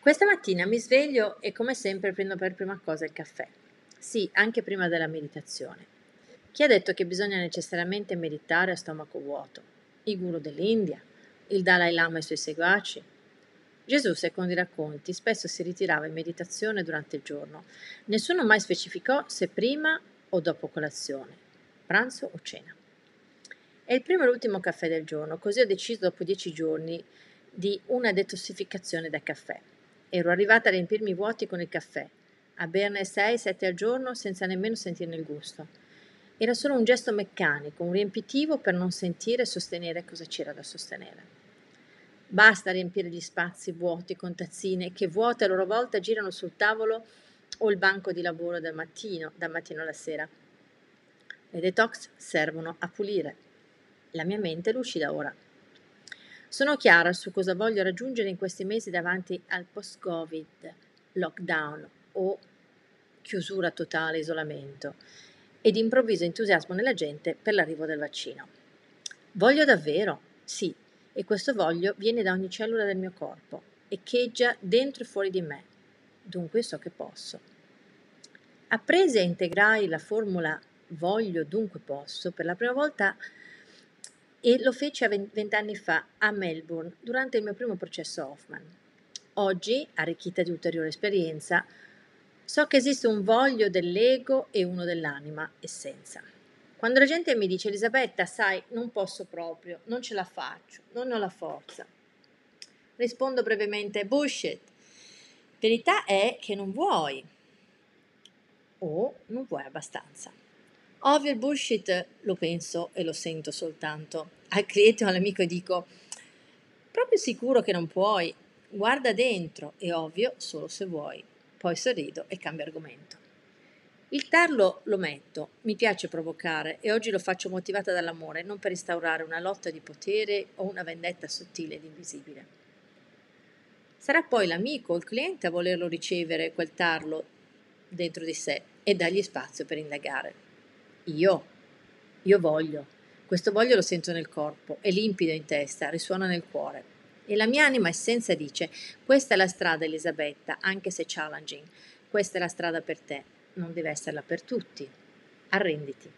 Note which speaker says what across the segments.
Speaker 1: Questa mattina mi sveglio e come sempre prendo per prima cosa il caffè. Sì, anche prima della meditazione. Chi ha detto che bisogna necessariamente meditare a stomaco vuoto? I guru dell'India? Il Dalai Lama e i suoi seguaci? Gesù, secondo i racconti, spesso si ritirava in meditazione durante il giorno. Nessuno mai specificò se prima o dopo colazione, pranzo o cena. È il primo e l'ultimo caffè del giorno, così ho deciso dopo dieci giorni di una detossificazione da caffè. Ero arrivata a riempirmi i vuoti con il caffè, a berne 6-7 al giorno senza nemmeno sentirne il gusto. Era solo un gesto meccanico, un riempitivo per non sentire e sostenere cosa c'era da sostenere. Basta riempire gli spazi vuoti con tazzine che vuote a loro volta girano sul tavolo o il banco di lavoro dal mattino, dal mattino alla sera. Le detox servono a pulire. La mia mente è lucida ora. Sono chiara su cosa voglio raggiungere in questi mesi davanti al post-Covid, lockdown o chiusura totale, isolamento ed improvviso entusiasmo nella gente per l'arrivo del vaccino. Voglio davvero, sì, e questo voglio viene da ogni cellula del mio corpo, echeggia dentro e fuori di me, dunque so che posso. Appresi e integrai la formula voglio, dunque posso, per la prima volta e lo feci a vent'anni fa a Melbourne durante il mio primo processo Hoffman. Oggi, arricchita di ulteriore esperienza, so che esiste un voglio dell'ego e uno dell'anima essenza. Quando la gente mi dice Elisabetta, sai, non posso proprio, non ce la faccio, non ho la forza, rispondo brevemente bullshit. Verità è che non vuoi o non vuoi abbastanza. Ovvio il bullshit lo penso e lo sento soltanto. Al cliente o all'amico dico, proprio sicuro che non puoi, guarda dentro, è ovvio solo se vuoi. Poi sorrido e cambio argomento. Il tarlo lo metto, mi piace provocare e oggi lo faccio motivata dall'amore, non per instaurare una lotta di potere o una vendetta sottile ed invisibile. Sarà poi l'amico o il cliente a volerlo ricevere quel tarlo dentro di sé e dargli spazio per indagare. Io, io voglio. Questo voglio lo sento nel corpo, è limpido in testa, risuona nel cuore. E la mia anima essenza dice, questa è la strada Elisabetta, anche se challenging, questa è la strada per te, non deve esserla per tutti. Arrenditi.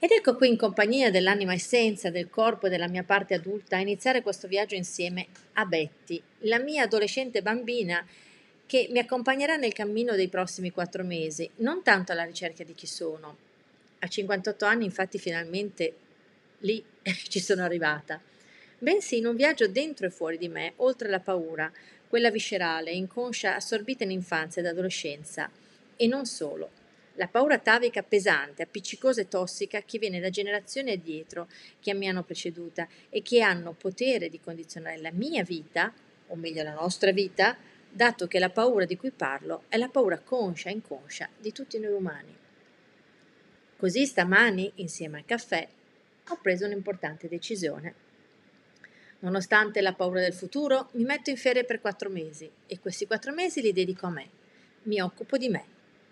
Speaker 1: Ed ecco qui in compagnia dell'anima essenza, del corpo e della mia parte adulta a iniziare questo viaggio insieme a Betty, la mia adolescente bambina che mi accompagnerà nel cammino dei prossimi quattro mesi, non tanto alla ricerca di chi sono. A 58 anni infatti finalmente lì ci sono arrivata, bensì in un viaggio dentro e fuori di me, oltre la paura, quella viscerale, inconscia, assorbita in infanzia ed adolescenza. E non solo. La paura atavica pesante, appiccicosa e tossica che viene da generazioni addietro che mi hanno preceduta e che hanno potere di condizionare la mia vita, o meglio la nostra vita, dato che la paura di cui parlo è la paura conscia e inconscia di tutti noi umani. Così stamani, insieme al caffè, ho preso un'importante decisione. Nonostante la paura del futuro, mi metto in ferie per quattro mesi e questi quattro mesi li dedico a me. Mi occupo di me.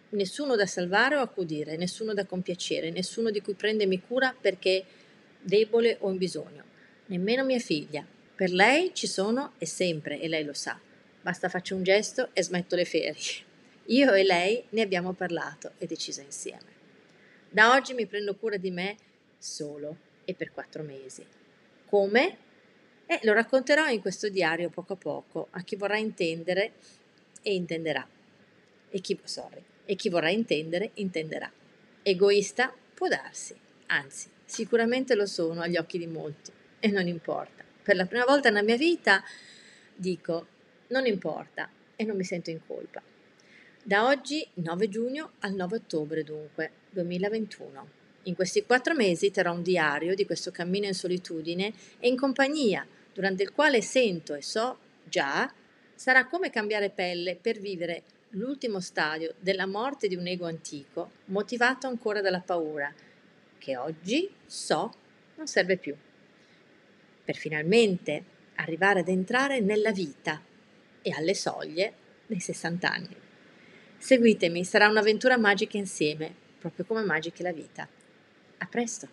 Speaker 1: Nessuno da salvare o accudire, nessuno da compiacere, nessuno di cui prendermi cura perché debole o in bisogno, nemmeno mia figlia. Per lei ci sono e sempre, e lei lo sa. Basta faccio un gesto e smetto le ferie. Io e lei ne abbiamo parlato e deciso insieme. Da oggi mi prendo cura di me solo e per quattro mesi. Come? Eh, lo racconterò in questo diario poco a poco a chi vorrà intendere e intenderà. E chi, sorry, e chi vorrà intendere intenderà. Egoista può darsi, anzi, sicuramente lo sono agli occhi di molti e non importa. Per la prima volta nella mia vita dico non importa e non mi sento in colpa. Da oggi 9 giugno al 9 ottobre dunque 2021. In questi quattro mesi terrò un diario di questo cammino in solitudine e in compagnia, durante il quale sento e so già sarà come cambiare pelle per vivere l'ultimo stadio della morte di un ego antico, motivato ancora dalla paura, che oggi so non serve più. Per finalmente arrivare ad entrare nella vita e alle soglie dei 60 anni. Seguitemi, sarà un'avventura magica insieme, proprio come magica è la vita. A presto!